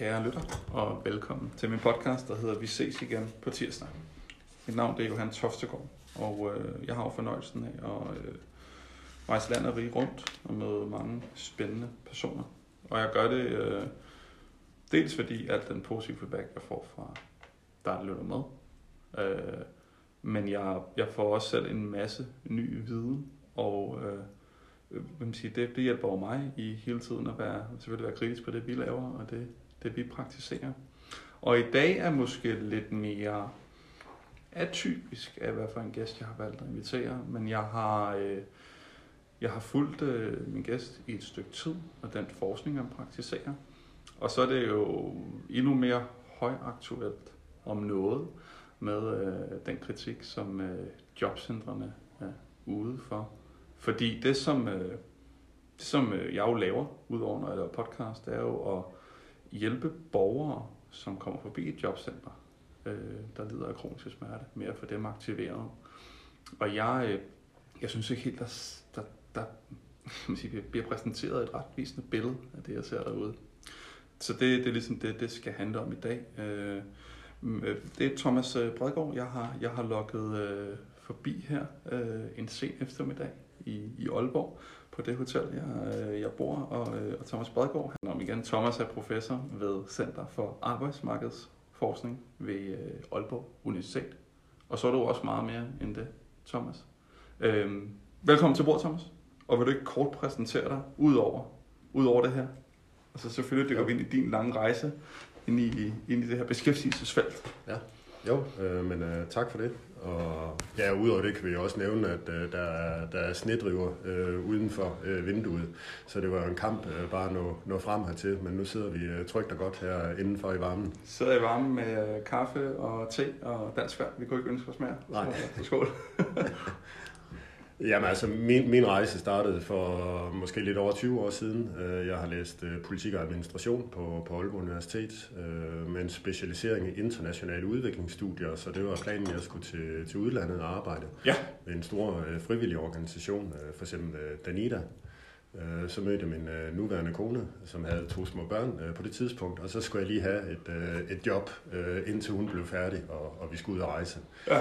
Kære lytter, og velkommen til min podcast, der hedder Vi ses igen på tirsdag. Mit navn det er Johan Toftegård, og øh, jeg har jo fornøjelsen af at øh, rejse land og rige rundt og møde mange spændende personer. Og jeg gør det øh, dels fordi, alt den positive feedback, jeg får fra der der lytter med, øh, men jeg, jeg får også selv en masse ny viden, og øh, hvad man siger, det, det hjælper mig i hele tiden at være, selvfølgelig være kritisk på det, vi laver, og det, det vi praktiserer. Og i dag er måske lidt mere atypisk af, hvad for en gæst jeg har valgt at invitere, men jeg har, øh, jeg har fulgt øh, min gæst i et stykke tid, og den forskning, han praktiserer. Og så er det jo endnu mere højaktuelt om noget med øh, den kritik, som øh, jobcentrene er ude for. Fordi det, som, øh, det, som øh, jeg jo laver, udover når jeg laver podcast, det er jo at hjælpe borgere, som kommer forbi et jobcenter, øh, der lider af kronisk smerte, med at få dem aktiveret. Og jeg, øh, jeg synes ikke helt, der, der, der man siger, bliver præsenteret et retvisende billede af det, jeg ser derude. Så det, det er ligesom det, det skal handle om i dag. Øh, øh det er Thomas øh, Bredgaard, jeg har, jeg har lukket øh, forbi her øh, en sen eftermiddag i, i Aalborg på det hotel, jeg, øh, jeg bor, og, øh, og Thomas Bredgaard. Han om igen. Thomas er professor ved Center for Arbejdsmarkedsforskning ved øh, Aalborg Universitet. Og så er du også meget mere end det, Thomas. Øhm, velkommen til bord, Thomas. Og vil du ikke kort præsentere dig ud over, ud over det her? Og så selvfølgelig dykker vi ind i din lange rejse ind i, ind i det her beskæftigelsesfelt. Ja, jo, øh, men øh, tak for det. Og ja, udover det kan vi også nævne, at øh, der, er, der er snedriver øh, uden for øh, vinduet. Så det var en kamp øh, bare at nå, nå frem hertil, men nu sidder vi øh, trygt og godt her indenfor i varmen. Sidder i varmen med øh, kaffe og te og dansk vand. Vi kunne ikke ønske os mere. Nej. Så, skål. Jamen altså, min, min rejse startede for måske lidt over 20 år siden. Øh, jeg har læst øh, politik og administration på, på Aalborg Universitet øh, med en specialisering i internationale udviklingsstudier, så det var planen, at jeg skulle til, til udlandet og arbejde ja. med en stor frivillig organisation, for eksempel Danida, Øh, så mødte jeg min øh, nuværende kone, som havde to små børn øh, på det tidspunkt, og så skulle jeg lige have et, et job, indtil hun blev færdig, og, og vi skulle ud og rejse. Ja.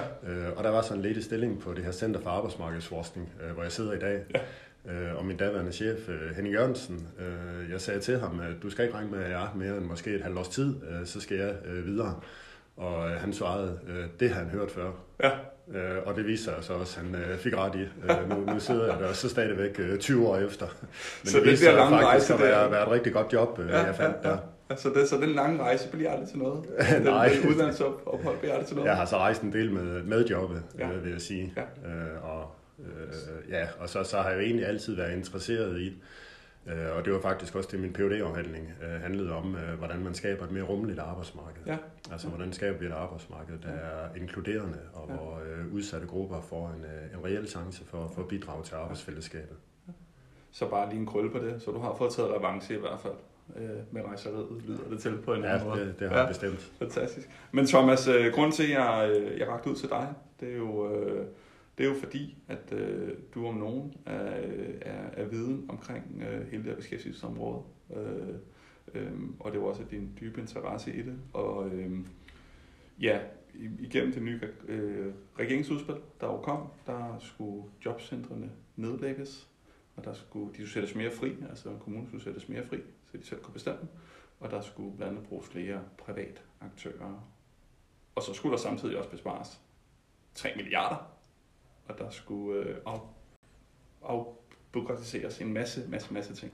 Og der var så en ledig stilling på det her Center for Arbejdsmarkedsforskning, hvor jeg sidder i dag. Ja. Og min daværende chef, Henning Jørgensen, jeg sagde til ham, at du skal ikke regne med, at jeg er mere end måske et halvt års tid, så skal jeg videre. Og han svarede, det har han hørt før. Ja. Øh, og det viser sig så også, at han øh, fik ret i. Øh, nu, nu sidder jeg der så stadigvæk øh, 20 år efter. Men så det, det viser faktisk rejse, at være, være et rigtig godt job, øh, ja, jeg fandt ja, ja. der. Altså det, så den lange rejse bliver aldrig til noget? Nej. Den udlandsophold bliver aldrig til noget? Jeg har så rejst en del med, med jobbet, ja. øh, vil jeg sige. Ja. Øh, og, øh, ja, og så, så har jeg jo egentlig altid været interesseret i og det var faktisk også det, min phd afhandling øh, handlede om, øh, hvordan man skaber et mere rummeligt arbejdsmarked. Ja. Altså, hvordan skaber vi et arbejdsmarked, der er inkluderende, og ja. hvor udsatte grupper får en, en reel chance for, for at bidrage til arbejdsfællesskabet. Så bare lige en krølle på det, så du har fået taget revanche i hvert fald med rejseriet, lyder det til på en ja, anden måde. det, det har jeg ja, bestemt. Fantastisk. Men Thomas, øh, grunden til, at jeg, jeg rakte ud til dig, det er jo... Øh, det er jo fordi, at øh, du om nogen er, er, er viden omkring øh, hele det her beskæftigelsesområde. Øh, øh, og det var også din dybe interesse i det. Og øh, ja, igennem det nye øh, regeringsudspil, der jo kom, der skulle jobcentrene nedlægges, og der skulle, de skulle sættes mere fri, altså kommunen skulle sættes mere fri, så de selv kunne bestemme, og der skulle blandt andet bruges flere private aktører. Og så skulle der samtidig også bespares 3 milliarder og der skulle øh, af, afbureaukratiseres en masse, masse, masse ting.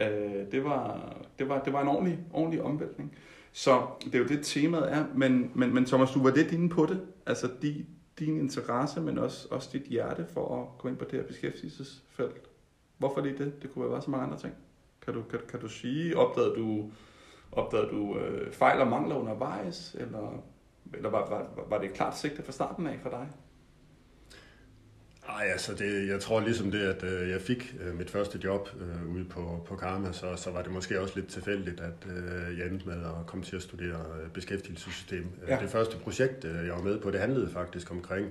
Øh, det, var, det, var, det var en ordentlig, ordentlig omvæltning. Så det er jo det, temaet er. Men, men, men Thomas, du var lidt inde på det. Altså di, din interesse, men også, også dit hjerte for at gå ind på det her beskæftigelsesfelt. Hvorfor lige det? Det kunne være så mange andre ting. Kan du, kan, kan du sige, opdagede du, opdagede du øh, fejl og mangler undervejs, eller, eller var, var, var det et klart sigte fra starten af for dig? Ej, altså det, jeg tror ligesom det, at øh, jeg fik øh, mit første job øh, ude på, på Karma, så, så var det måske også lidt tilfældigt, at øh, jeg endte med at komme til at studere øh, beskæftigelsessystem. Ja. Det første projekt, øh, jeg var med på, det handlede faktisk omkring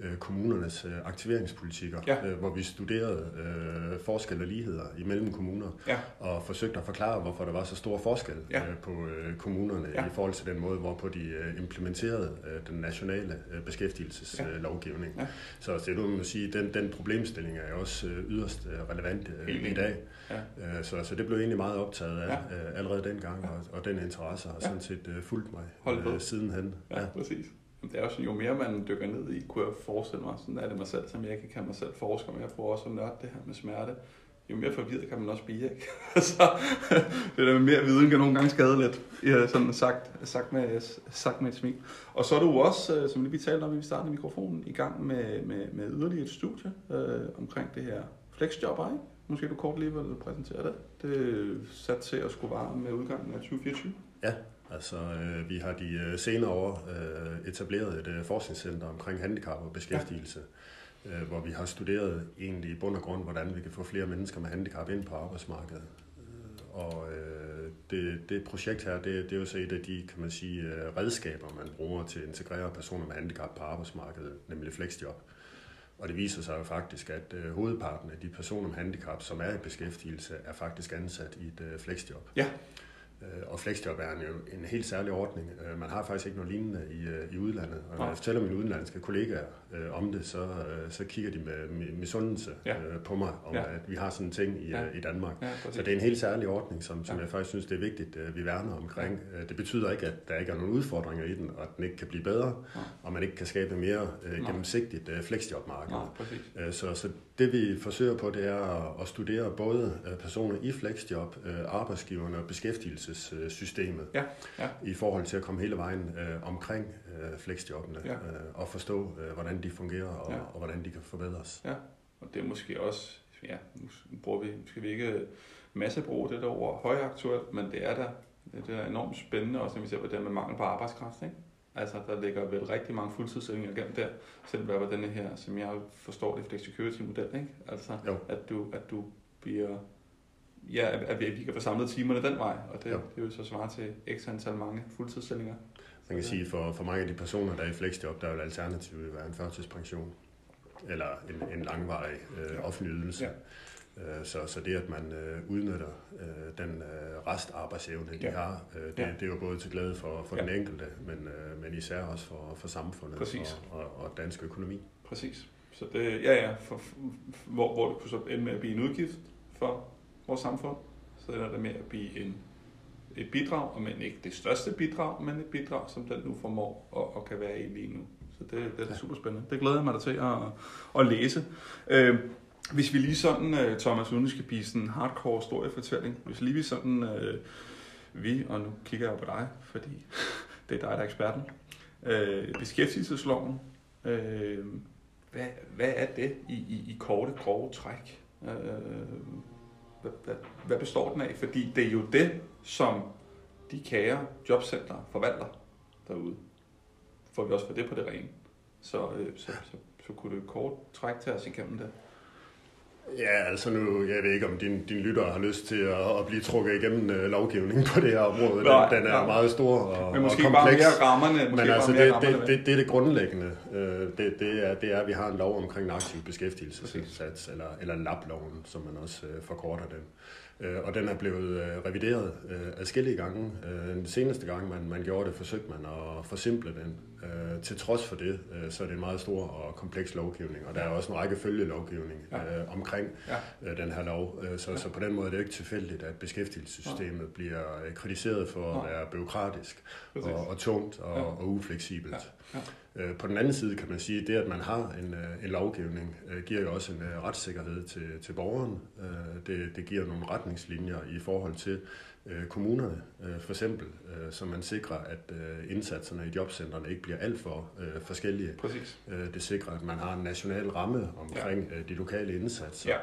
øh, kommunernes øh, aktiveringspolitikker, ja. øh, hvor vi studerede øh, forskel og ligheder imellem kommuner, ja. og forsøgte at forklare, hvorfor der var så stor forskel ja. øh, på øh, kommunerne ja. i forhold til den måde, hvorpå de øh, implementerede øh, den nationale øh, beskæftigelseslovgivning. Ja. Ja. Så det nu man sige, den, den problemstilling er også øh, yderst øh, relevant øh, i dag. Ja. Øh, så, så det blev egentlig meget optaget af ja. øh, allerede dengang, ja. og, og den interesse har ja. sådan set øh, fulgt mig øh, sidenhen. Ja, ja, præcis. Det er også, jo mere man dykker ned i, kunne jeg forestille mig, sådan er det mig selv, som jeg kan mig selv forsker, men jeg prøver også at nørde det her med smerte. Jo mere forvirret kan man også blive, ikke? så altså, det der med mere viden kan nogle gange skade lidt, ja, øh, sådan sagt, sagt, med, sagt med et smil. Og så er du også, øh, som som vi talte om i starten af mikrofonen, i gang med, med, med yderligere et studie øh, omkring det her flexjob, ikke? Måske du kort lige vil præsentere det. Det er sat til at skulle vare med udgangen af 2024. Ja, Altså, øh, vi har de øh, senere år øh, etableret et øh, forskningscenter omkring handicap og beskæftigelse, ja. øh, hvor vi har studeret egentlig i bund og grund, hvordan vi kan få flere mennesker med handicap ind på arbejdsmarkedet. Øh, og øh, det, det projekt her, det, det er jo så et af de, kan man sige, øh, redskaber, man bruger til at integrere personer med handicap på arbejdsmarkedet, nemlig flexjob. Og det viser sig jo faktisk, at øh, hovedparten af de personer med handicap, som er i beskæftigelse, er faktisk ansat i et øh, flexjob. Ja. Øh, og flexjob er en, jo en helt særlig ordning. Øh, man har faktisk ikke noget lignende i, øh, i udlandet. Og når jeg fortæller mine udenlandske kollegaer øh, om det, så, øh, så kigger de med misundelse ja. øh, på mig, om ja. at vi har sådan en ting i, ja. i Danmark. Ja, så det er en helt særlig ordning, som, som ja. jeg faktisk synes, det er vigtigt, at vi værner omkring. Ja. Det betyder ikke, at der ikke er nogen udfordringer i den, og at den ikke kan blive bedre, ja. og man ikke kan skabe mere øh, gennemsigtigt øh, flexjobmarked. Ja, så, så det vi forsøger på, det er at studere både personer i flexjob, arbejdsgiverne og beskæftigelsessystemet ja, ja. i forhold til at komme hele vejen øh, omkring øh, flexjobbene ja. øh, og forstå, øh, hvordan de fungerer og, ja. og hvordan de kan forbedres. Ja, og det er måske også, ja, nu bruger vi, skal vi ikke masse bruge det der ord højaktuelt, men det er der, det er enormt spændende, også når vi ser på det med mangel på arbejdskraft, ikke? Altså, der ligger vel rigtig mange fuldtidsstillinger gennem der, selvom der var denne her, som jeg forstår det, flexicurity-model, ikke? Altså, jo. at du, at du bliver, ja, at vi, kan få samlet timerne den vej, og det, jo. det er jo så svaret til x antal mange fuldtidsstillinger. Man kan sige, for, for mange af de personer, der er i flexjob, der er jo alternativet være en førtidspension, eller en, en langvarig øh, offentlig ydelse. Ja. Øh, så, så det, at man øh, udnytter øh, den øh, restarbejdsevne, de ja. har, øh, det, ja. det er jo både til glæde for, for ja. den enkelte, men, øh, men især også for, for samfundet og, og, og dansk økonomi. Præcis. Så det, ja, ja, for, hvor, hvor det kunne så ende med at blive en udgift for vores samfund, så ender det med at blive en, et bidrag, men ikke det største bidrag, men et bidrag, som den nu formår og, og kan være i lige nu. Så det, det er ja. super spændende. Det glæder jeg mig da til at, at læse. Øh, hvis vi lige sådan, øh, Thomas, uden vi skal blive sådan en hardcore historiefortælling, hvis lige vi sådan, øh, vi, og nu kigger jeg på dig, fordi det er dig, der er eksperten, øh, beskæftigelsesloven, øh, hvad, hvad er det i, i, i korte, grove træk? Øh, hvad, hvad, hvad består den af? Fordi det er jo det, som de kære jobcenter forvalter derude. Får vi også for det på det rene. Så, øh, så, så, så kunne du kort træk til os igennem det. Ja, altså nu, jeg ved ikke, om din, din lytter har lyst til at, at blive trukket igennem uh, lovgivningen på det her område. Den, den er ja. meget stor og, Men måske og kompleks. bare mere rammerne. Måske Men altså, det, rammerne det, det, det, er det grundlæggende. Uh, det, det, er, det er, at vi har en lov omkring en aktiv beskæftigelsessats, eller, eller LAB-loven, som man også uh, forkorter den. Øh, og den er blevet øh, revideret øh, adskillige gange. Den seneste gang, man, man gjorde det, forsøgte man at forsimple den. Til trods for det, så er det en meget stor og kompleks lovgivning, og der er også en række følgelovgivning ja. omkring ja. den her lov. Så, ja. så på den måde er det ikke tilfældigt, at beskæftigelsessystemet ja. bliver kritiseret for at være byråkratisk og, og tungt og, ja. og ufleksibelt. Ja. Ja. Øh, på den anden side kan man sige, at det, at man har en, øh, en lovgivning, øh, giver jo også en retssikkerhed til, til borgeren. Det, det giver nogle retningslinjer i forhold til, øh, kommunerne, øh, for eksempel, øh, så man sikrer, at øh, indsatserne i jobcentrene ikke bliver alt for øh, forskellige. Præcis. Øh, det sikrer, at man har en national ramme omkring ja. øh, de lokale indsatser. Ja,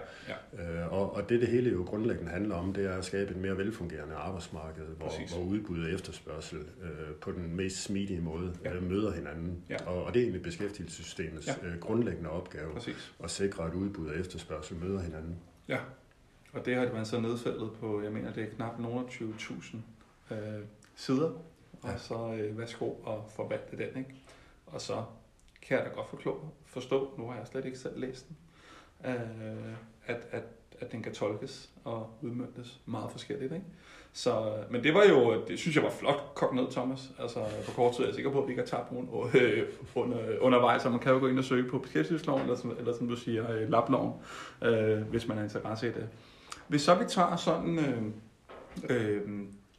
ja. Øh, og, og det, det hele jo grundlæggende handler om, det er at skabe et mere velfungerende arbejdsmarked, hvor, hvor udbud og efterspørgsel øh, på den mest smidige måde ja. øh, møder hinanden. Ja. Og, og det er egentlig beskæftigelsessystemets ja. øh, grundlæggende opgave, Præcis. at sikre, at udbud og efterspørgsel møder hinanden. Ja, og det har man så nedfældet på, jeg mener, det er knap nogle 20.000 øh, sider, ja. og så øh, værsgo og forvalte den, ikke? Og så kan jeg da godt forklå, forstå, nu har jeg slet ikke selv læst den, øh, at, at, at den kan tolkes og udmyndtes meget forskelligt, ikke? Så, men det var jo, det synes jeg var flot kogt ned, Thomas. Altså på kort tid er jeg sikker på, at vi ikke har tabt nogen øh, under, undervejs, og man kan jo gå ind og søge på beskæftigelsesloven, eller, som, eller som du siger, øh, laploven, øh, hvis man har interesse i det. Hvis så vi tager sådan øh, øh,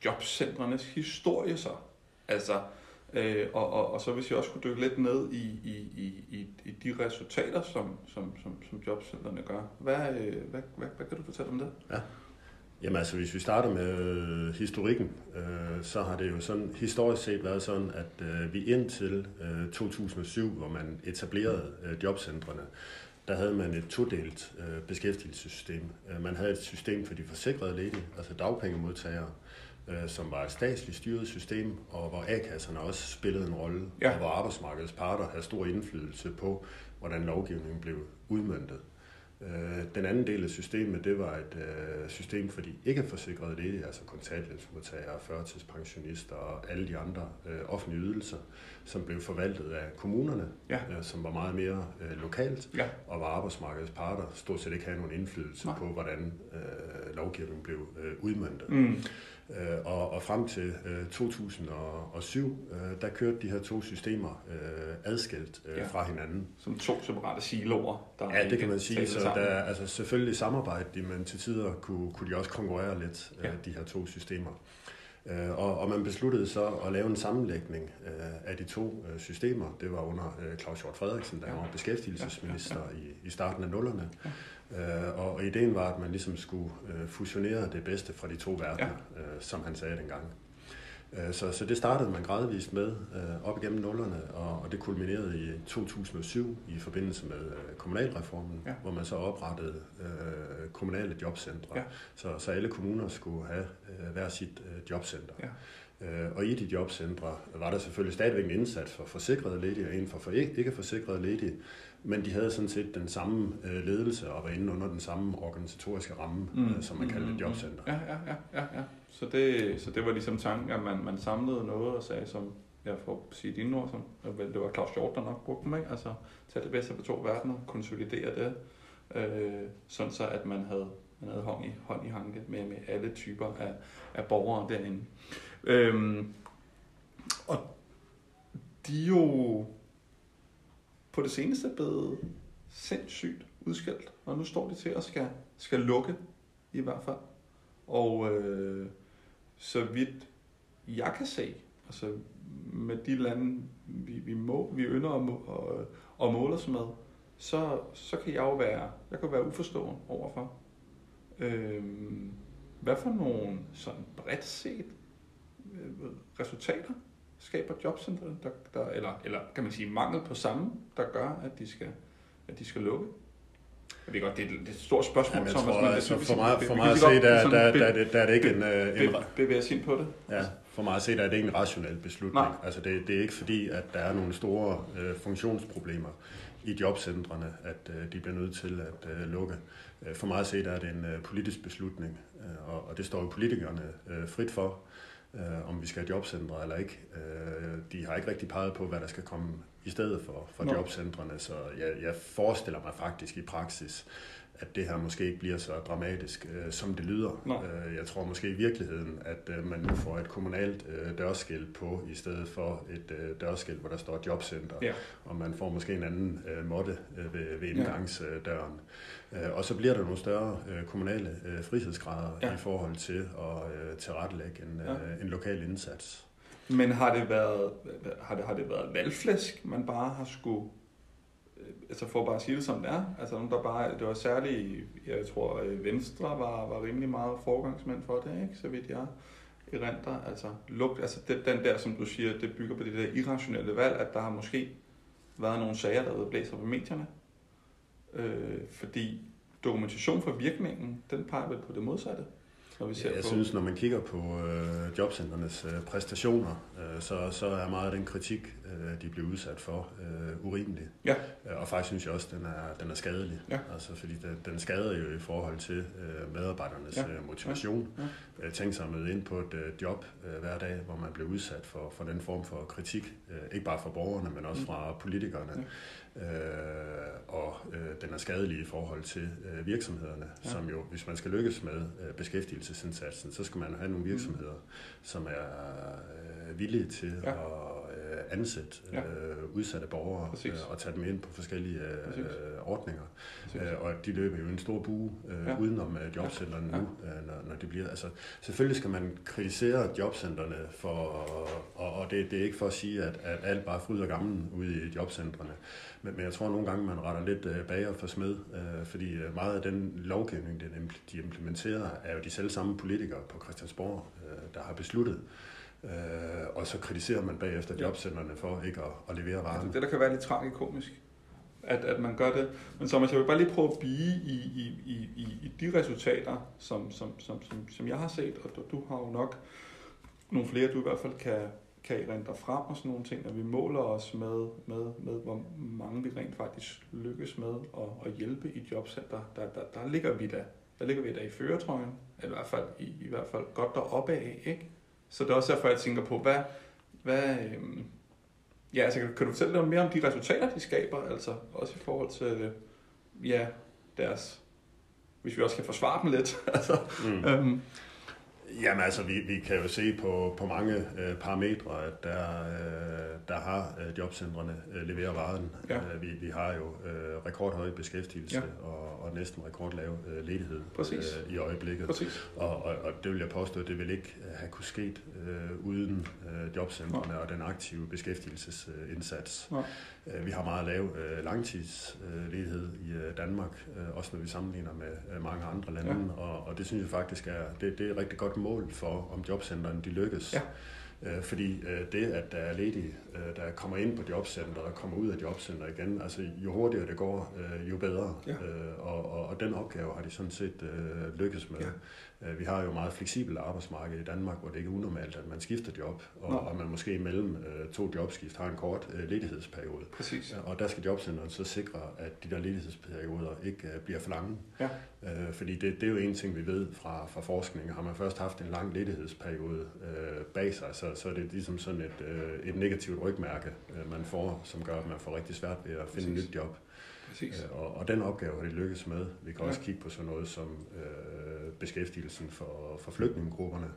jobcentrenes historie så, altså, øh, og, og, og så hvis jeg også kunne dykke lidt ned i, i, i, i, i de resultater, som, som, som, som jobcentrene gør. Hvad, øh, hvad, hvad, hvad kan du fortælle om det? Ja. Jamen altså, hvis vi starter med øh, historikken, øh, så har det jo sådan historisk set været sådan, at øh, vi indtil øh, 2007, hvor man etablerede øh, jobcentrene, der havde man et todelt øh, beskæftigelsessystem. Øh, man havde et system for de forsikrede ledige, altså dagpengemodtagere, øh, som var et statsligt styret system, og hvor A-kasserne også spillede en rolle, ja. og hvor arbejdsmarkedets parter havde stor indflydelse på, hvordan lovgivningen blev udmyndtet. Øh, den anden del af systemet, det var et øh, system for de ikke forsikrede ledige, altså kontanthjælpsmodtagere, førtidspensionister og alle de andre øh, offentlige ydelser, som blev forvaltet af kommunerne, ja. som var meget mere lokalt, ja. og hvor arbejdsmarkedets parter stort set ikke havde nogen indflydelse Nej. på, hvordan lovgivningen blev udmyndtet. Mm. Øh, og, og frem til øh, 2007, øh, der kørte de her to systemer øh, adskilt øh, ja. fra hinanden. Som to separate siloer. Der ja, det kan man sige. Så der er altså, selvfølgelig samarbejde, men til tider kunne, kunne de også konkurrere lidt, øh, ja. de her to systemer. Øh, og, og man besluttede så at lave en sammenlægning øh, af de to øh, systemer. Det var under øh, Claus Hjort Frederiksen, der ja. var beskæftigelsesminister ja, ja. I, i starten af nullerne. Ja. Øh, og ideen var, at man ligesom skulle øh, fusionere det bedste fra de to verdener, ja. øh, som han sagde dengang. Øh, så, så det startede man gradvist med øh, op igennem nullerne, og, og det kulminerede i 2007 i forbindelse med øh, kommunalreformen, ja. hvor man så oprettede øh, kommunale jobcentre, ja. så, så alle kommuner skulle have øh, hver sit øh, jobcenter. Ja. Øh, og i de jobcentre var der selvfølgelig stadigvæk en indsats for forsikrede ledige og en for, ikke forsikrede ledige, men de havde sådan set den samme øh, ledelse og var inde under den samme organisatoriske ramme, mm. øh, som man kalder et mm. jobcenter. Ja, ja, ja, ja, ja. Så, det, så det var ligesom tanken, at man, man samlede noget og sagde, som jeg får sige dine ord, som det var Claus Hjort, der nok brugte dem, ikke? altså tage det bedste på to verdener, konsolidere det, øh, sådan så at man havde, man havde hånd i, hånd i hanke med, med alle typer af, af borgere derinde. Øhm, og de er jo på det seneste blevet sindssygt udskilt, og nu står de til at skal, skal lukke i hvert fald. Og øh, så vidt jeg kan se, altså med de lande, vi, vi, må, vi ynder at, må, og, og måle os med, så, så kan jeg jo være, jeg kan være uforstående overfor. Øh, hvad for nogle sådan bredt set resultater skaber jobcentret, der, der, eller, eller kan man sige mangel på samme, der gør, at de skal, at de skal lukke? Jeg ved godt, det er, det er et stort spørgsmål, Jamen, Thomas, tror, men altså, for, mig, for mig at se, der, der, der, der, er det ikke en... en bevæge os ind på det. Ja, for mig at se, der er det ikke en rationel beslutning. Nej. Altså, det, det er ikke fordi, at der er nogle store øh, funktionsproblemer i jobcentrene, at øh, de bliver nødt til at øh, lukke. Øh, for mig at se, der er det en øh, politisk beslutning, øh, og, og det står jo politikerne øh, frit for øh, om vi skal have jobcentre eller ikke. Øh, de har ikke rigtig peget på, hvad der skal komme i stedet for, for jobcentrene, så jeg, jeg forestiller mig faktisk i praksis, at det her måske ikke bliver så dramatisk, øh, som det lyder. Nå. Øh, jeg tror måske i virkeligheden, at øh, man nu får et kommunalt øh, dørskilt på, i stedet for et øh, dørskilt, hvor der står jobcenter, ja. og man får måske en anden øh, måtte øh, ved, ved indgangsdøren. Øh, og så bliver der nogle større øh, kommunale øh, frihedsgrader ja. i forhold til at øh, tilrettelægge en, ja. øh, en lokal indsats. Men har det været, har det, har det været valgflæsk, man bare har skulle altså for bare at sige det som det er, altså nogen, der bare, det var særligt, jeg tror, øh, Venstre var, var rimelig meget forgangsmænd for det, ikke? så vidt jeg erindrer. Altså, lugt, altså den, den der, som du siger, det bygger på det der irrationelle valg, at der har måske været nogle sager, der er op på medierne. Øh, fordi dokumentation for virkningen, den peger vel på det modsatte når vi ser ja, jeg på... synes, når man kigger på øh, jobcenternes øh, præstationer, øh, så, så er meget af den kritik, øh, de bliver udsat for, øh, urimelig. Ja. Øh, og faktisk synes jeg også, den er, den er skadelig. Ja. Altså, fordi den, den skader jo i forhold til øh, medarbejdernes ja. øh, motivation. Ja. Ja. Øh, tænk sig at møde ind på et øh, job øh, hver dag, hvor man bliver udsat for, for den form for kritik. Øh, ikke bare fra borgerne, men også mm. fra politikerne. Ja øh, og øh, den er skadelig i forhold til øh, virksomhederne, ja. som jo, hvis man skal lykkes med øh, beskæftigelsesindsatsen, så skal man have nogle virksomheder, mm. som er øh, villige til ja. at ansætte ja. øh, udsatte borgere øh, og tage dem ind på forskellige øh, ordninger. Øh, og de løber jo en stor bue øh, ja. udenom øh, jobcentrene ja. nu, øh, når, når det bliver. Altså, selvfølgelig skal man kritisere jobcentrene, for, og, og det, det er ikke for at sige, at, at alt bare fryder gammel ude i jobcentrene. Men, men jeg tror nogle gange, man retter lidt øh, bager for smed, øh, fordi øh, meget af den lovgivning, de implementerer, er jo de selv samme politikere på Christiansborg, øh, der har besluttet. Øh, og så kritiserer man bagefter jobcentrene for ikke at, at levere varen. Altså det, der kan være lidt tragikomisk, at, at man gør det. Men Thomas, jeg vil bare lige prøve at blive i, i, i, i, i de resultater, som, som, som, som, som jeg har set, og du, du har jo nok nogle flere, du i hvert fald kan, kan rente frem og sådan nogle ting, når vi måler os med, med, med hvor mange vi rent faktisk lykkes med at, at hjælpe i jobcenter, der, der, der ligger vi da, der ligger vi da i føretrøjen, eller i hvert fald, i, i hvert fald godt deroppe af, ikke? Så det er også derfor, jeg tænker på, hvad, hvad øhm, ja, altså, kan, du fortælle lidt mere om de resultater, de skaber, altså også i forhold til, ja, deres, hvis vi også kan forsvare dem lidt, altså, mm. øhm, Jamen altså, vi, vi kan jo se på, på mange øh, parametre, at der, øh, der har øh, jobcentrene øh, leveret varen. Ja. Øh, vi, vi har jo øh, rekordhøj beskæftigelse ja. og, og næsten rekordlav øh, ledighed øh, i øjeblikket. Præcis. Og, og, og det vil jeg påstå, at det vil ikke have kunne sket øh, uden øh, jobcentrene ja. og den aktive beskæftigelsesindsats. Ja. Øh, vi har meget lav øh, langtidsledighed i øh, Danmark, øh, også når vi sammenligner med øh, mange andre lande, ja. og, og det synes jeg faktisk er, det, det er rigtig godt mål for, om jobcentrene de lykkes. Ja. Øh, fordi øh, det, at der er ledige, øh, der kommer ind på jobcenter og kommer ud af jobcenter igen, altså jo hurtigere det går, jo bedre. Ja. Og, og, og den opgave har de sådan set lykkes med. Ja. Øh, vi har jo meget fleksibelt arbejdsmarked i Danmark, hvor det ikke er unormalt, at man skifter job, og, og man måske imellem øh, to jobskift har en kort øh, ledighedsperiode. Præcis. Og der skal jobcenteret så sikre, at de der ledighedsperioder ikke bliver for lange. Ja. fordi det, det er jo en ting, vi ved fra, fra forskning. Har man først haft en lang ledighedsperiode øh, bag sig, så, så er det ligesom sådan et, øh, et negativt rygmærke, øh, man får, som gør, at man får rigtig svært ved at finde Præcis. et nyt job. Præcis. Øh, og, og den opgave har de lykkes med. Vi kan ja. også kigge på sådan noget som øh, beskæftigelsen for, for flygtningegrupperne,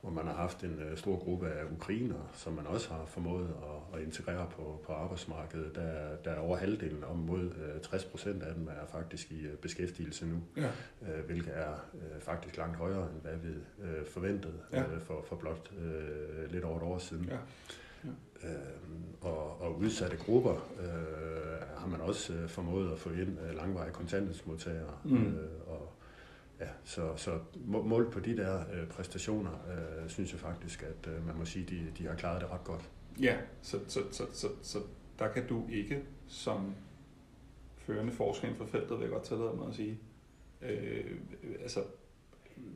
hvor man har haft en øh, stor gruppe af ukrainer, som man også har formået at, at integrere på, på arbejdsmarkedet. Der, der er over halvdelen, om mod øh, 60 procent af dem, er faktisk i øh, beskæftigelse nu, ja. øh, hvilket er øh, faktisk langt højere, end hvad vi øh, forventede ja. øh, for, for blot øh, lidt over et år siden. Ja. Øh, og, og udsatte grupper øh, har man også øh, formået at få ind øh, langvarige kontanthjælpsmodtagere. Mm. Øh, og, ja, så, så målt på de der øh, præstationer, øh, synes jeg faktisk, at øh, man må sige, de, de har klaret det ret godt. Ja, så, så, så, så, så der kan du ikke som førende forsker inden for feltet, vil jeg godt tillade mig at sige, øh, altså,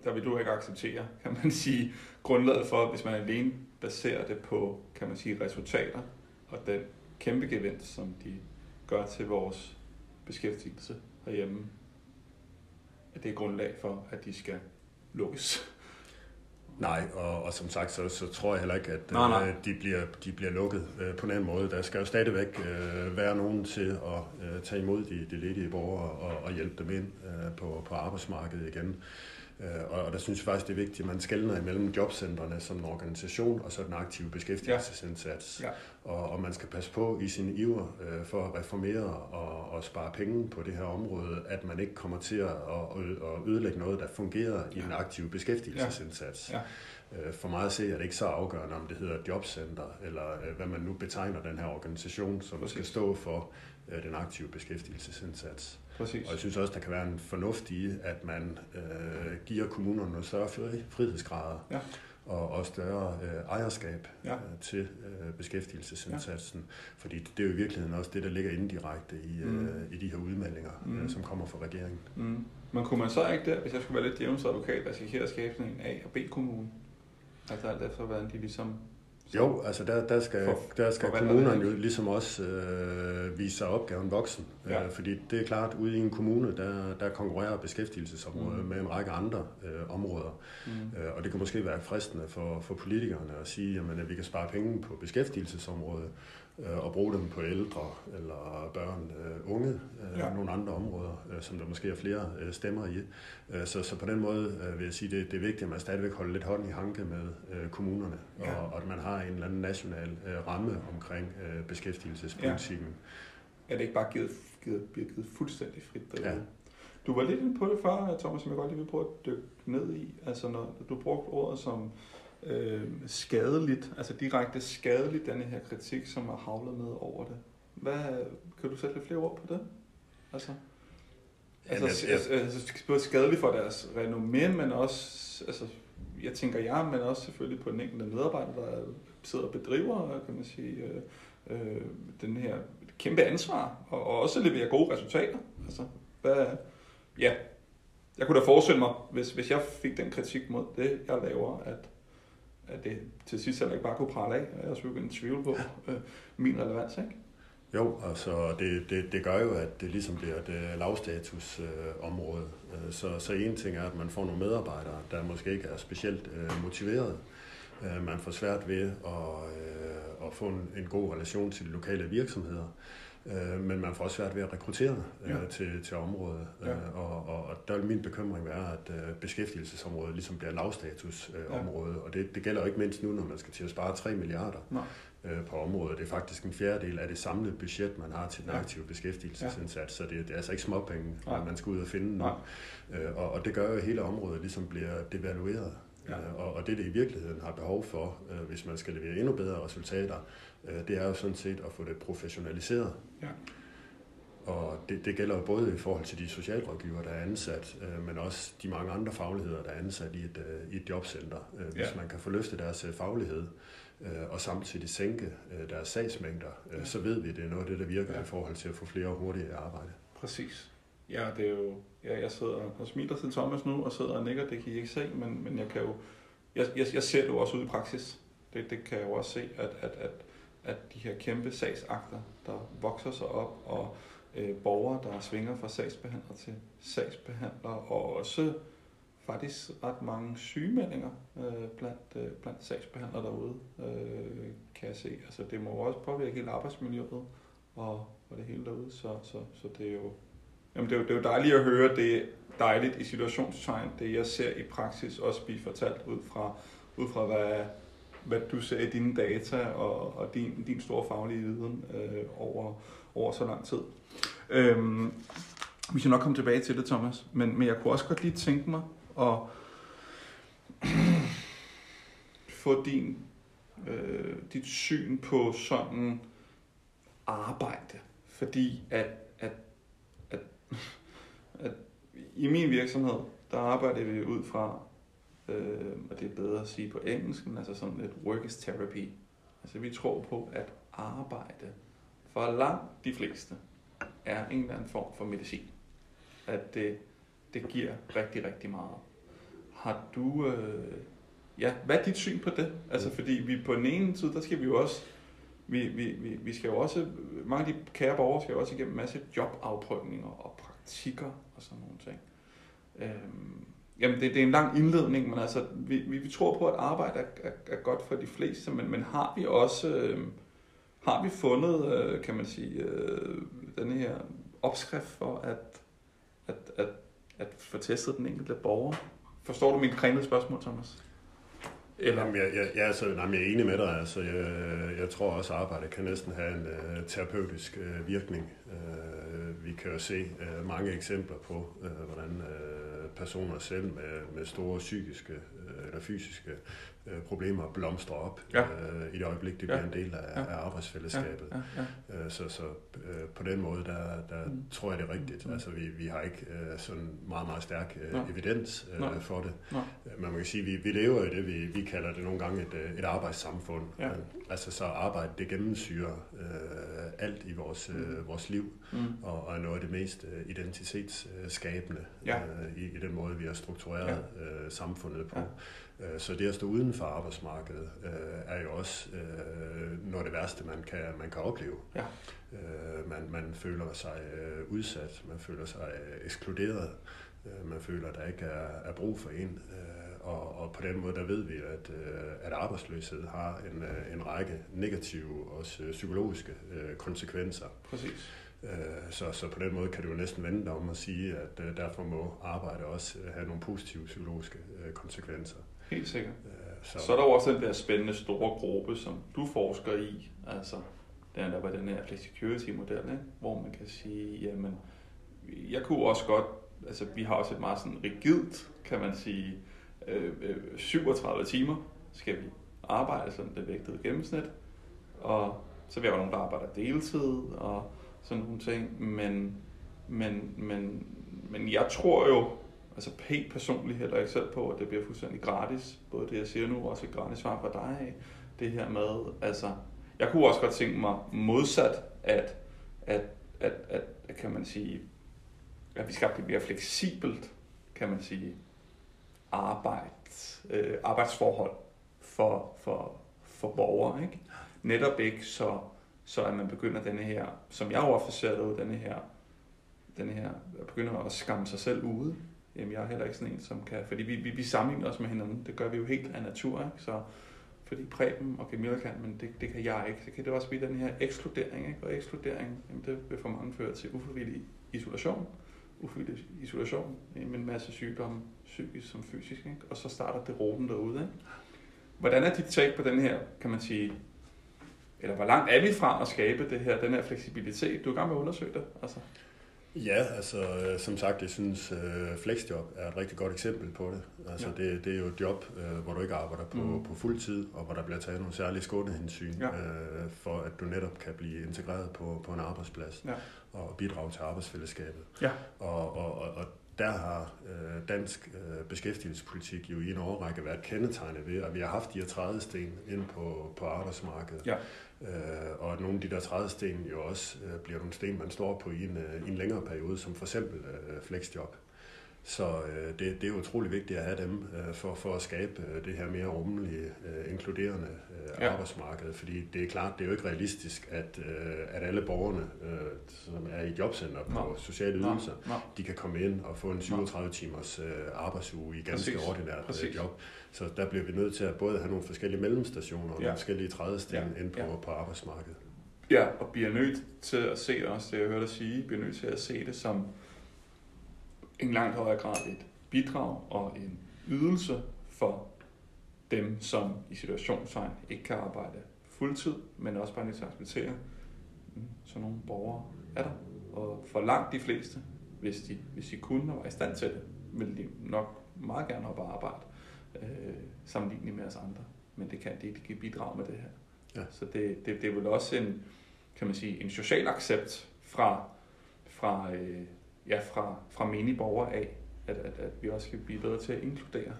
der vil du ikke acceptere, kan man sige, grundlaget for, hvis man alene baserer det på, kan man sige, resultater og den kæmpe gevinst, som de gør til vores beskæftigelse herhjemme, at det er grundlag for, at de skal lukkes. Nej, og, og som sagt, så, så tror jeg heller ikke, at nej, nej. Øh, de, bliver, de bliver lukket øh, på en anden måde. Der skal jo stadigvæk øh, være nogen til at øh, tage imod de, de ledige borgere og, og hjælpe dem ind øh, på, på arbejdsmarkedet igen. Øh, og, der synes jeg faktisk, det er vigtigt, at man skældner imellem jobcentrene som en organisation og så den aktive beskæftigelsesindsats. Ja. Ja. Og, og man skal passe på i sin iver øh, for at reformere og, og spare penge på det her område, at man ikke kommer til at, at ødelægge noget, der fungerer i den aktive beskæftigelsesindsats. Ja. Ja. Øh, for mig at se er det ikke så afgørende, om det hedder jobcenter, eller hvad man nu betegner den her organisation, som Præcis. skal stå for den aktive beskæftigelsesindsats. Præcis. Og jeg synes også, der kan være en fornuft i, at man øh, giver kommunerne noget større frihedsgrader. Ja og, og større øh, ejerskab ja. øh, til øh, beskæftigelsesindsatsen. Ja. Fordi det er jo i virkeligheden også det, der ligger indirekte i, øh, mm. øh, i de her udmeldinger, mm. øh, som kommer fra regeringen. Mm. Men kunne man så ikke der, hvis jeg skulle være lidt djævnsadvokat, risikere at skabe en A- og B-kommune? Altså alt efter, hvordan de ligesom jo, altså der, der skal, for, der skal kommunerne jo ligesom også øh, vise sig opgaven voksen. Ja. Øh, fordi det er klart, ude i en kommune, der, der konkurrerer beskæftigelsesområdet mm. med en række andre øh, områder. Mm. Øh, og det kan måske være fristende for, for politikerne at sige, jamen, at vi kan spare penge på beskæftigelsesområdet, øh, og bruge dem på ældre eller børn, øh, unge, øh, ja. nogle andre områder, øh, som der måske er flere øh, stemmer i. Øh, så, så på den måde øh, vil jeg sige, det, det er vigtigt, at man stadigvæk holder lidt hånd i hanke med øh, kommunerne, ja. og, og at man har en eller anden national øh, ramme omkring øh, beskæftigelsespolitikken. Ja. Er det ikke bare givet, givet, bliver givet fuldstændig frit derude? Ja. Du var lidt inde på det før, Thomas, som jeg godt lige vil prøve at dykke ned i. Altså, når du brugte ordet som øh, skadeligt, altså direkte skadeligt, denne her kritik, som er havlet med over det. Hvad, kan du sætte lidt flere ord på det? Altså, altså, altså, altså både skadeligt for deres renommé, men også, altså, jeg tænker jeg, men også selvfølgelig på den enkelte medarbejder, der sidder og bedriver, kan man sige, øh, øh, den her kæmpe ansvar, og, og også leverer gode resultater. Altså, hvad, ja, jeg kunne da forestille mig, hvis, hvis jeg fik den kritik mod det, jeg laver, at at det til sidst heller ikke bare kunne prale af, og jeg skulle begynde at tvivle på øh, min relevans, ikke? Jo, altså det, det, det gør jo, at det ligesom bliver et øh, lavstatus øh, område. Så, så en ting er, at man får nogle medarbejdere, der måske ikke er specielt øh, motiveret. Øh, man får svært ved at, øh, at få en, en god relation til de lokale virksomheder. Øh, men man får også svært ved at rekruttere øh, ja. til, til området. Ja. Øh, og, og, og der vil min bekymring være, at øh, beskæftigelsesområdet ligesom bliver lavstatusområde. Øh, ja. Og det, det gælder jo ikke mindst nu, når man skal til at spare 3 milliarder øh, på området. Det er faktisk en fjerdedel af det samlede budget, man har til den aktive ja. beskæftigelsesindsats. Så det, det er altså ikke småpenge, ja. man skal ud og finde nu. Øh, og, og det gør jo, at hele området ligesom bliver devalueret. Ja. Øh, og, og det, det i virkeligheden har behov for, øh, hvis man skal levere endnu bedre resultater, det er jo sådan set at få det professionaliseret. Ja. Og det, det gælder jo både i forhold til de socialrådgivere, der er ansat, øh, men også de mange andre fagligheder, der er ansat i et, øh, i et jobcenter. Øh, hvis ja. man kan få løftet deres øh, faglighed, øh, og samtidig sænke øh, deres sagsmængder, øh, ja. så ved vi, at det er noget af det, der virker ja. i forhold til at få flere hurtigt i arbejde. Præcis. Ja, det er jo, ja, jeg sidder og smiler til Thomas nu, og sidder og nikker, det kan I ikke se, men, men jeg kan jo, jeg, jeg, jeg ser det jo også ud i praksis. Det, det kan jeg jo også se, at, at, at, at de her kæmpe sagsakter, der vokser sig op, og øh, borgere, der svinger fra sagsbehandler til sagsbehandler, og også faktisk ret mange sygemeldinger øh, blandt, øh, blandt sagsbehandlere derude, øh, kan jeg se. Altså det må også påvirke hele arbejdsmiljøet og, og det hele derude, så, så, så det er jo Jamen, det er, jo, det er jo dejligt at høre, det er dejligt i situationstegn, det jeg ser i praksis også blive fortalt ud fra, ud fra hvad, hvad du ser i dine data og, og din, din store faglige viden øh, over, over så lang tid. Øhm, vi skal nok komme tilbage til det, Thomas, men, men jeg kunne også godt lige tænke mig at få din, øh, dit syn på sådan arbejde, fordi at at i min virksomhed, der arbejder vi ud fra, øh, og det er bedre at sige på engelsk, men altså sådan lidt work is therapy. Altså vi tror på, at arbejde for langt de fleste er en eller anden form for medicin. At det, det giver rigtig, rigtig meget. Har du, øh, ja, hvad er dit syn på det? Altså fordi vi på den ene side, der skal vi jo også vi, vi, vi, vi skal jo også, mange af de kære borgere skal jo også igennem en masse jobafprøvninger og praktikker og sådan nogle ting. Øhm, jamen, det, det er en lang indledning, men altså, vi, vi, vi tror på, at arbejde er, er, er godt for de fleste, men, men har vi også, øh, har vi fundet, øh, kan man sige, øh, den her opskrift for at, at, at, at få testet den enkelte borger Forstår du min kringlede spørgsmål, Thomas? Eller? Jamen, jeg, jeg, jeg, altså, jamen, jeg er enig med dig. Altså, jeg, jeg tror også, at arbejdet kan næsten have en øh, terapeutisk øh, virkning. Øh, vi kan jo se øh, mange eksempler på, øh, hvordan Øh, personer selv med, med store psykiske øh, eller fysiske uh, problemer blomstrer op ja. uh, i det øjeblik, det bliver ja. en del af, ja. af arbejdsfællesskabet. Ja. Ja. Ja. Uh, så så uh, på den måde, der, der mm. tror jeg, det er rigtigt. Mm. Altså, vi, vi har ikke uh, sådan meget, meget stærk uh, evidens uh, for det. Nej. Men man kan sige, vi, vi lever i det, vi, vi kalder det nogle gange et, et arbejdssamfund. Ja. Altså så arbejde, det gennemsyrer uh, alt i vores, mm. uh, vores liv, mm. og, og er noget af det mest uh, identitetsskabende ja. uh, i, i den måde, vi har struktureret ja. uh, samfundet på. Ja. Så det at stå uden for arbejdsmarkedet uh, er jo også uh, noget af det værste, man kan, man kan opleve. Ja. Uh, man, man føler sig uh, udsat, man føler sig uh, ekskluderet, uh, man føler, at der ikke er, er brug for en. Uh, og, og på den måde, der ved vi, at, øh, at arbejdsløshed har en, øh, en række negative og også psykologiske øh, konsekvenser. Præcis. Så, så på den måde kan du jo næsten vende om at sige, at derfor må arbejde også have nogle positive psykologiske konsekvenser. Helt sikkert. Så, så er der jo også den der spændende store gruppe, som du forsker i, altså den der var den her flexicurity-model, ikke? hvor man kan sige, jamen, jeg kunne også godt, altså vi har også et meget sådan rigidt, kan man sige, øh, 37 øh, timer skal vi arbejde, sådan det vægtede gennemsnit. Og så vil jeg jo nogen, der arbejder deltid og sådan nogle ting. Men, men, men, men jeg tror jo, altså helt personligt heller ikke selv på, at det bliver fuldstændig gratis. Både det, jeg siger nu, og også et gratis svar fra dig. af. Det her med, altså, jeg kunne også godt tænke mig modsat, at, at, at, at, at kan man sige, at vi skal blive mere fleksibelt, kan man sige, arbejde, øh, arbejdsforhold for, for, for borgere. Ikke? Netop ikke så, så at man begynder denne her, som jeg jo ofte ser denne her, denne her, begynder at skamme sig selv ude. Jamen, jeg er heller ikke sådan en, som kan, fordi vi, vi, vi sammenligner os med hinanden, det gør vi jo helt af natur, ikke? så fordi Preben og Camilla kan, men det, det kan jeg ikke. Så kan det også blive den her ekskludering, ikke? og ekskludering, jamen, det vil for mange føre til ufrivillig isolation, ufrivillig isolation øh, med en masse sygdomme, psykisk som fysisk, ikke? og så starter det råben derude. Ikke? Hvordan er dit take på den her, kan man sige, eller hvor langt er vi fra at skabe det her, den her fleksibilitet? Du er i gang med at undersøge det. Altså. Ja, altså øh, som sagt, jeg synes uh, flexjob er et rigtig godt eksempel på det. Altså ja. det, det er jo et job, uh, hvor du ikke arbejder på, mm. på fuld tid, og hvor der bliver taget nogle særlige skånehensyn, ja. uh, for at du netop kan blive integreret på, på en arbejdsplads ja. og bidrage til arbejdsfællesskabet. Ja. Og, og, og, og der har øh, dansk øh, beskæftigelsespolitik jo i en overrække været kendetegnet ved, at vi har haft de her trædesten ind på, på arbejdsmarkedet. Ja. Øh, og at nogle af de der trædesten jo også øh, bliver nogle sten, man står på i en, øh, i en længere periode, som for eksempel øh, flexjob. Så øh, det, det er utrolig vigtigt at have dem øh, for, for at skabe øh, det her mere rummelige, øh, inkluderende øh, ja. arbejdsmarked. Fordi det er klart, det er jo ikke realistisk, at, øh, at alle borgerne, øh, som er i jobcenter på no. sociale ydelser, no. No. de kan komme ind og få en 37 timers øh, arbejdsuge i ganske Præcis. ordinært øh, Præcis. job. Så der bliver vi nødt til at både have nogle forskellige mellemstationer og ja. nogle forskellige trædesten ja. ind på, ja. på arbejdsmarkedet. Ja, og bliver nødt til at se også det, jeg hørte dig sige, bliver nødt til at se det som en langt højere grad et bidrag og en ydelse for dem, som i situationstegn ikke kan arbejde fuldtid, men også bare at acceptere, mm, sådan nogle borgere er der. Og for langt de fleste, hvis de, hvis de kunne og var i stand til det, ville de nok meget gerne hoppe arbejde, øh, sammenlignet med os andre. Men det kan de ikke bidrage med det her. Ja. Så det, det, det er vel også en, kan man sige, en social accept fra, fra øh, ja, fra, fra menige borgere af, at, at, at vi også skal blive bedre til at inkludere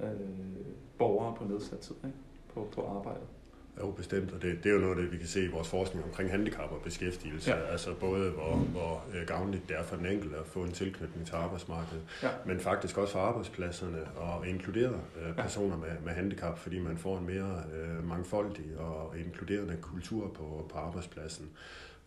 øh, borgere på nedsat tid ikke? På, på arbejdet. Jo, bestemt, og det, det er jo noget, det vi kan se i vores forskning omkring handicap og beskæftigelse. Ja. Altså både, hvor, hvor øh, gavnligt det er for den enkelte at få en tilknytning til arbejdsmarkedet, ja. men faktisk også for arbejdspladserne og inkludere øh, personer med, med handicap, fordi man får en mere øh, mangfoldig og inkluderende kultur på, på arbejdspladsen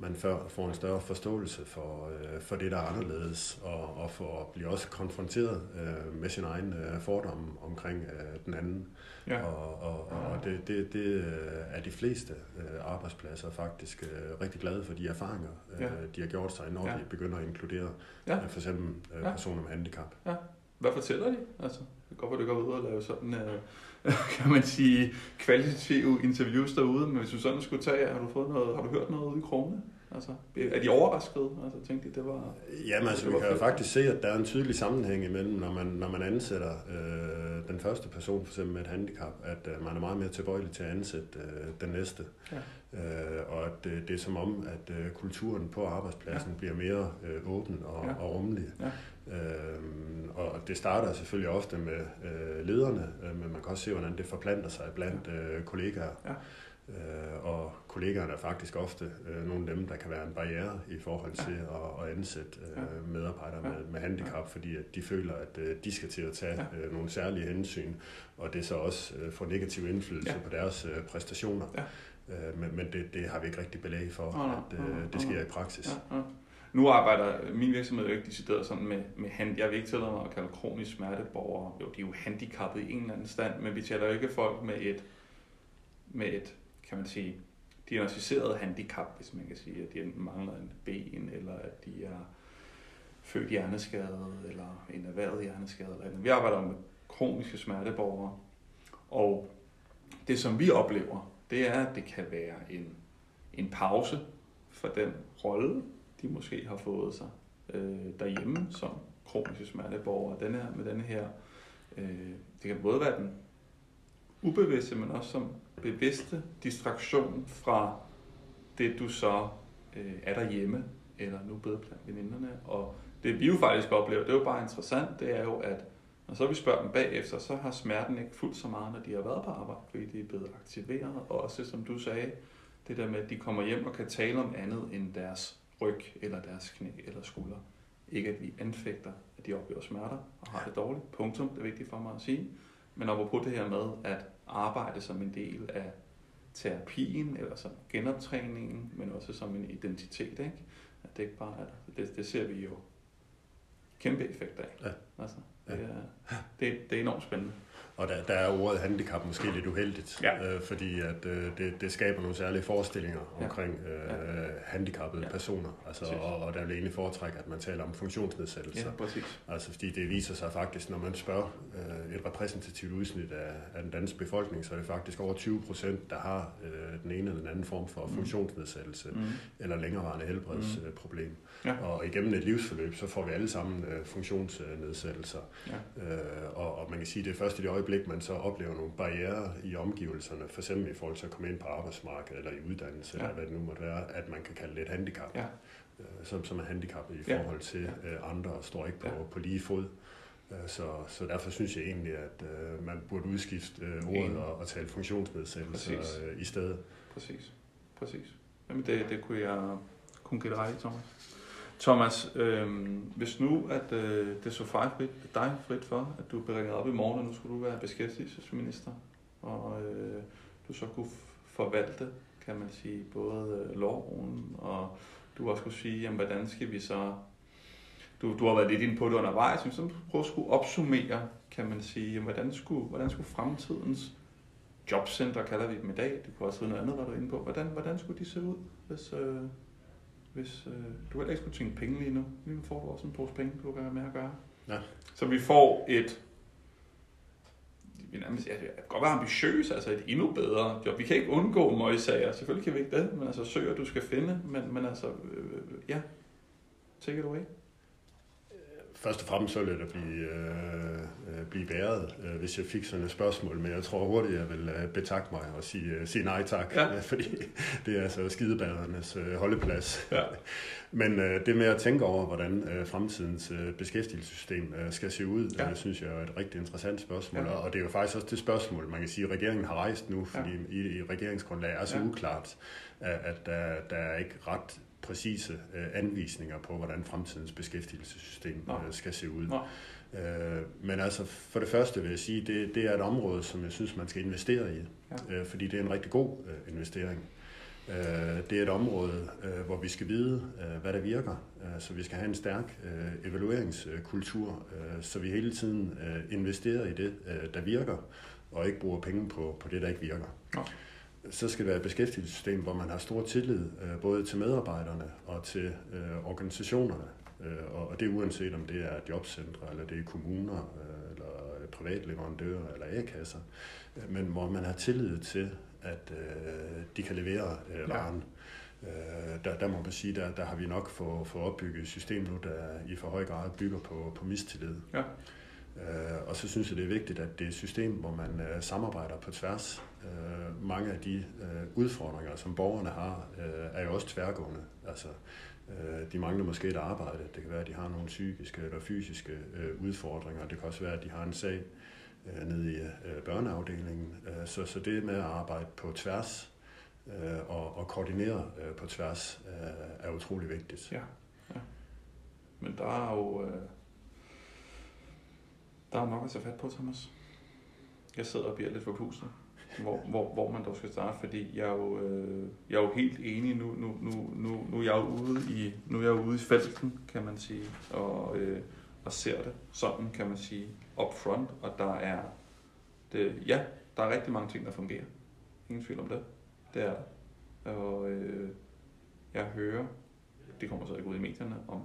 man får en større forståelse for, øh, for det, der er anderledes, og, og for at blive også konfronteret øh, med sin egen øh, fordom omkring øh, den anden. Ja. Og, og, og det, det, det øh, er de fleste øh, arbejdspladser faktisk øh, rigtig glade for de erfaringer, øh, ja. de har gjort sig, når ja. de begynder at inkludere ja. øh, for eksempel øh, personer med handicap. Ja. Hvad fortæller de? Altså, det kan godt være, du går ud og lave sådan, øh, kan man sige, kvalitative interviews derude, men hvis du sådan skulle tage, har du, fået noget, har du hørt noget ude i krogene? Altså, er de overrasket? Altså, tænkte de, det var... Jamen, altså, vi kan jo faktisk se, at der er en tydelig sammenhæng imellem, når man, når man ansætter øh, den første person, for eksempel med et handicap, at øh, man er meget mere tilbøjelig til at ansætte øh, den næste. Ja. Øh, og at øh, det er som om, at øh, kulturen på arbejdspladsen ja. bliver mere øh, åben og, ja. og rummelig. Ja. Øh, og det starter selvfølgelig ofte med øh, lederne, øh, men man kan også se, hvordan det forplanter sig blandt øh, kollegaer. Ja. Øh, og kollegaerne er faktisk ofte øh, nogle af dem, der kan være en barriere i forhold til ja. at, at ansætte øh, medarbejdere ja. med, med handicap, fordi at de føler, at øh, de skal til at tage øh, nogle særlige hensyn, og det så også øh, får negativ indflydelse ja. på deres øh, præstationer. Ja. Øh, men men det, det har vi ikke rigtig belæg for, oh, at øh, det sker oh, i praksis. Ja, ja. Nu arbejder min virksomhed jo ikke decideret sådan med, med hand, jeg vil ikke tillade mig at kalde kronisk smerteborgere, jo de er jo handicappede i en eller anden stand, men vi taler jo ikke folk med et, med et kan man sige, diagnostiseret handicap, hvis man kan sige, at de enten mangler en ben, eller at de er født hjerneskadet, eller en erhvervet hjerneskade. Eller andet. Vi arbejder med kroniske smerteborgere, og det som vi oplever, det er, at det kan være en, en pause for den rolle, de måske har fået sig øh, derhjemme som kroniske smerteborgere. Den her, med den her, øh, det kan både være den ubevidste, men også som bevidste distraktion fra det, du så øh, er derhjemme, eller nu bedre blandt veninderne. Og det vi jo faktisk oplever, det er jo bare interessant, det er jo, at når så vi spørger dem bagefter, så har smerten ikke fuldt så meget, når de har været på arbejde, fordi de er blevet aktiveret. Og også som du sagde, det der med, at de kommer hjem og kan tale om andet end deres ryg, eller deres knæ, eller skulder. Ikke at vi anfægter, at de oplever smerter og har det dårligt. Punktum. Det er vigtigt for mig at sige. Men på det her med at arbejde som en del af terapien, eller som genoptræningen, men også som en identitet, ikke? At det ikke bare er, det, det ser vi jo kæmpe effekt af. Ja. Altså, det, er, det, det er enormt spændende. Og der, der er ordet handicap måske lidt uheldigt, ja. øh, fordi at øh, det, det skaber nogle særlige forestillinger omkring øh, ja. handicappede ja. personer. Altså, og, og der vil egentlig foretrække, at man taler om funktionsnedsættelser. Ja, præcis. Altså fordi det viser sig faktisk, når man spørger øh, et repræsentativt udsnit af, af den danske befolkning, så er det faktisk over 20 procent, der har øh, den ene eller den anden form for mm. funktionsnedsættelse mm. eller længerevarende helbredsproblem. Mm. Ja. Og igennem et livsforløb, så får vi alle sammen øh, funktionsnedsættelser. Ja. Øh, og, og man kan sige, at det er først i det øjeblik, man så oplever nogle barriere i omgivelserne, for eksempel i forhold til at komme ind på arbejdsmarkedet eller i uddannelse, ja. eller hvad det nu måtte være, at man kan kalde det et handicap. Ja. Øh, som, som er handicappet i forhold til øh, andre og står ikke på, ja. på lige fod. Øh, så, så derfor synes jeg egentlig, at øh, man burde udskifte øh, ordet og, og tale funktionsnedsættelse øh, i stedet. Præcis. Præcis. Jamen det, det kunne jeg kun give dig, Thomas. Thomas, øh, hvis nu at øh, det så frit, dig frit for, at du blev ringet op i morgen, og nu skulle du være beskæftigelsesminister, og øh, du så kunne forvalte, kan man sige, både øh, loven, og du også kunne sige, jamen, hvordan skal vi så... Du, du har været lidt inde på det undervejs, men så prøv at skulle opsummere, kan man sige, jamen, hvordan skulle, hvordan skulle fremtidens jobcenter, kalder vi dem i dag, det kunne også være noget andet, var du inde på, hvordan, hvordan skulle de se ud, hvis, øh, hvis øh, du heller ikke skulle tænke penge lige nu. Vi får også en pose penge, du kan have med at gøre. Ja. Så vi får et, vi nærmest, ja, det kan godt være ambitiøs, altså et endnu bedre job. Vi kan ikke undgå møgsager, selvfølgelig kan vi ikke det, men altså søger du skal finde, men, men altså, øh, ja, take it away først og fremmest så ville det blive, øh, øh, blive bæret, øh, hvis jeg fik sådan et spørgsmål, men jeg tror hurtigt, jeg vil øh, betakke mig og sige, øh, sige nej tak, ja. fordi det er altså skidebadernes øh, holdeplads. Ja. men øh, det med at tænke over, hvordan øh, fremtidens øh, beskæftigelsessystem øh, skal se ud, ja. øh, synes jeg er et rigtig interessant spørgsmål, ja. og det er jo faktisk også det spørgsmål, man kan sige, at regeringen har rejst nu, fordi ja. i, i regeringsgrundlaget er så ja. uklart, at, at der, der er ikke ret præcise øh, anvisninger på, hvordan fremtidens beskæftigelsessystem øh, skal se ud. Nå. Øh, men altså, for det første vil jeg sige, det, det er et område, som jeg synes, man skal investere i, ja. øh, fordi det er en rigtig god øh, investering. Øh, det er et område, øh, hvor vi skal vide, øh, hvad der virker, øh, så vi skal have en stærk øh, evalueringskultur, øh, så vi hele tiden øh, investerer i det, øh, der virker, og ikke bruger penge på, på det, der ikke virker. Ja. Så skal det være et beskæftigelsessystem, hvor man har stor tillid øh, både til medarbejderne og til øh, organisationerne. Øh, og det er uanset om det er jobcentre, eller det er kommuner, øh, eller private leverandører, eller A-kasser. Øh, men hvor man har tillid til, at øh, de kan levere øh, varen. Ja. Øh, der, der må man sige, der, der har vi nok fået for opbygget et system nu, der i for høj grad bygger på, på mistillid. Ja. Øh, og så synes jeg, det er vigtigt, at det er et system, hvor man øh, samarbejder på tværs. Øh, mange af de øh, udfordringer, som borgerne har, øh, er jo også tværgående. Altså, øh, de mangler måske et arbejde. Det kan være, at de har nogle psykiske eller fysiske øh, udfordringer. Det kan også være, at de har en sag øh, nede i øh, børneafdelingen. Øh, så, så det med at arbejde på tværs øh, og, og koordinere øh, på tværs øh, er utrolig vigtigt. Ja, ja. Men der er jo... Øh der er nok at tage fat på, Thomas. Jeg sidder og bliver lidt forpustet, hvor, hvor, hvor man dog skal starte, fordi jeg er jo, øh, jeg er jo helt enig nu, nu, nu, nu, nu er jeg jo ude i, nu er jeg ude i felten, kan man sige, og, øh, og ser det sådan, kan man sige, up front, og der er, det, ja, der er rigtig mange ting, der fungerer. Ingen tvivl om det. Det er Og øh, jeg hører, det kommer så ikke ud i medierne, om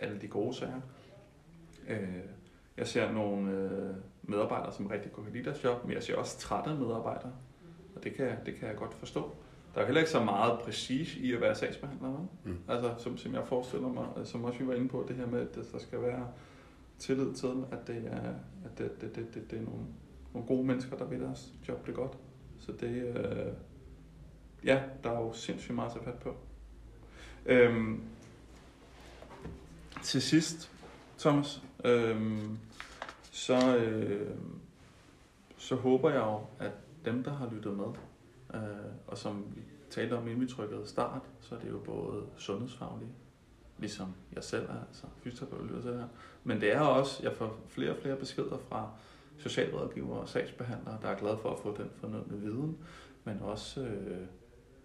alle de gode sager. Øh, jeg ser nogle øh, medarbejdere, som rigtig godt kan lide deres job, men jeg ser også trætte medarbejdere, og det kan, det kan jeg godt forstå. Der er heller ikke så meget præcis i at være sagsbehandler, mm. altså, som, som jeg forestiller mig, som også vi var inde på, det her med, at der skal være tillid til, at det er, at det, det, det, det, det er nogle, nogle gode mennesker, der vil deres job det godt. Så det, øh, ja, der er jo sindssygt meget at tage fat på. Øhm, til sidst, Thomas, øhm, så, øh, så håber jeg jo, at dem, der har lyttet med, øh, og som vi talte om, inden vi trykkede start, så er det jo både sundhedsfaglige, ligesom jeg selv er, altså fysioterapeut lytter til her, men det er også, jeg får flere og flere beskeder fra socialrådgivere og sagsbehandlere, der er glade for at få den fornødne viden, men også, øh,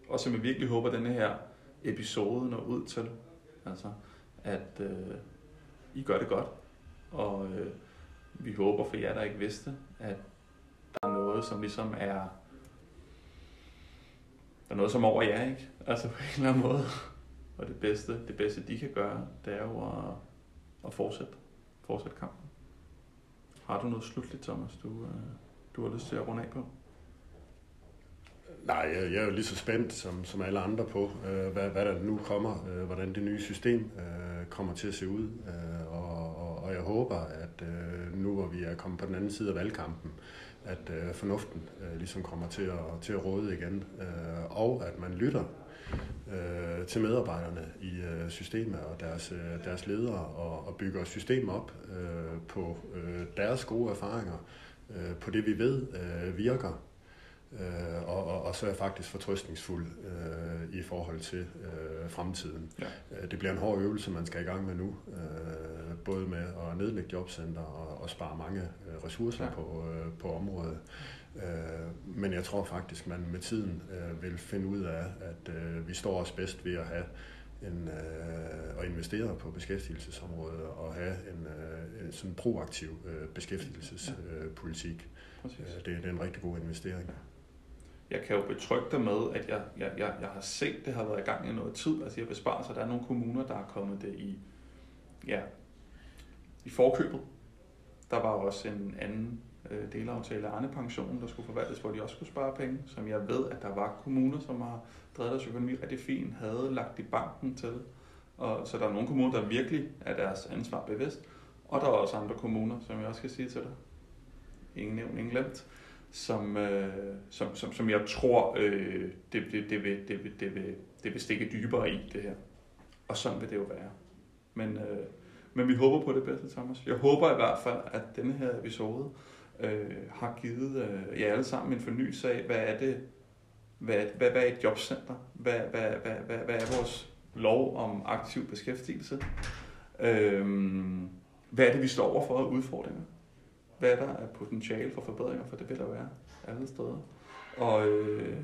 også som jeg virkelig håber, at denne her episode når ud til, altså at øh, I gør det godt, og øh, vi håber for jer, der ikke vidste, at der er noget, som ligesom er der er noget som over jer, ikke? Altså på en eller anden måde. Og det bedste, det bedste de kan gøre, det er jo at, at fortsætte, fortsætte kampen. Har du noget slutligt, Thomas, du, øh, du har lyst til at runde af på? Nej, jeg, jeg er jo lige så spændt som, som alle andre på, øh, hvad, hvad der nu kommer, øh, hvordan det nye system øh, kommer til at se ud. Øh, og, og, og jeg håber, at øh, nu hvor vi er kommet på den anden side af valgkampen, at øh, fornuften øh, ligesom kommer til at, til at råde igen, øh, og at man lytter øh, til medarbejderne i øh, systemet og deres, øh, deres ledere og, og bygger systemet op øh, på øh, deres gode erfaringer, øh, på det vi ved øh, virker, Øh, og, og, og så er jeg faktisk fortrøstningsfuld øh, i forhold til øh, fremtiden. Ja. Øh, det bliver en hård øvelse, man skal i gang med nu, øh, både med at nedlægge jobcenter og, og spare mange øh, ressourcer ja. på, øh, på området. Øh, men jeg tror faktisk, man med tiden øh, vil finde ud af, at øh, vi står os bedst ved at have en, øh, at investere på beskæftigelsesområdet og have en, øh, en sådan proaktiv øh, beskæftigelsespolitik. Ja. Øh, det, det er en rigtig god investering jeg kan jo betrygge dig med, at jeg, jeg, jeg, jeg har set, det har været i gang i noget tid. Altså jeg besparelser, der er nogle kommuner, der er kommet det i, ja, i forkøbet. Der var også en anden øh, delaftale af Arne Pensionen, der skulle forvaltes, hvor de også skulle spare penge, som jeg ved, at der var kommuner, som har drevet deres økonomi rigtig fint, havde lagt i banken til. Og, så der er nogle kommuner, der virkelig er deres ansvar bevidst, og der er også andre kommuner, som jeg også skal sige til dig. Ingen nævnt, ingen glemt som, øh, som, som, som jeg tror, øh, det, det, det, vil, det, vil, det, vil, det vil stikke dybere i det her. Og sådan vil det jo være. Men, øh, men vi håber på det bedste, Thomas. Jeg håber i hvert fald, at denne her episode øh, har givet øh, jer alle sammen en fornyelse af, hvad er det, hvad, hvad, hvad er et jobcenter? Hvad, hvad, hvad, hvad, hvad er vores lov om aktiv beskæftigelse? Øh, hvad er det, vi står overfor af udfordringer? hvad der er potentiale for forbedringer, for det vil der være alle steder. Og, øh,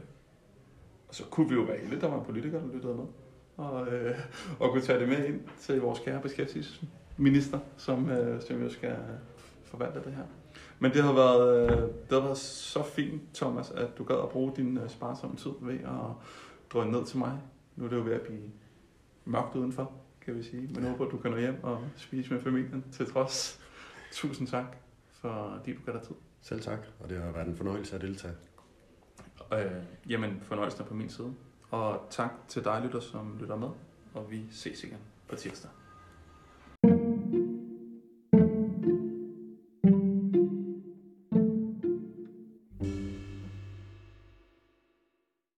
og så kunne vi jo være heldige, der var politikere, der lyttede med, og, øh, og kunne tage det med ind til vores kære beskæftigelsesminister, som, øh, som jo skal forvalte det her. Men det har, været, øh, det har været så fint, Thomas, at du gad at bruge din øh, sparsomme tid ved at drøne ned til mig. Nu er det jo ved at blive mørkt udenfor, kan vi sige. Men håber, du kan nå hjem og spise med familien til trods. Tusind tak, fordi du gav dig tid. Selv tak, og det har været en fornøjelse at deltage. Øh, jamen, fornøjelsen er på min side. Og tak til dig, lytter, som lytter med. Og vi ses igen på tirsdag.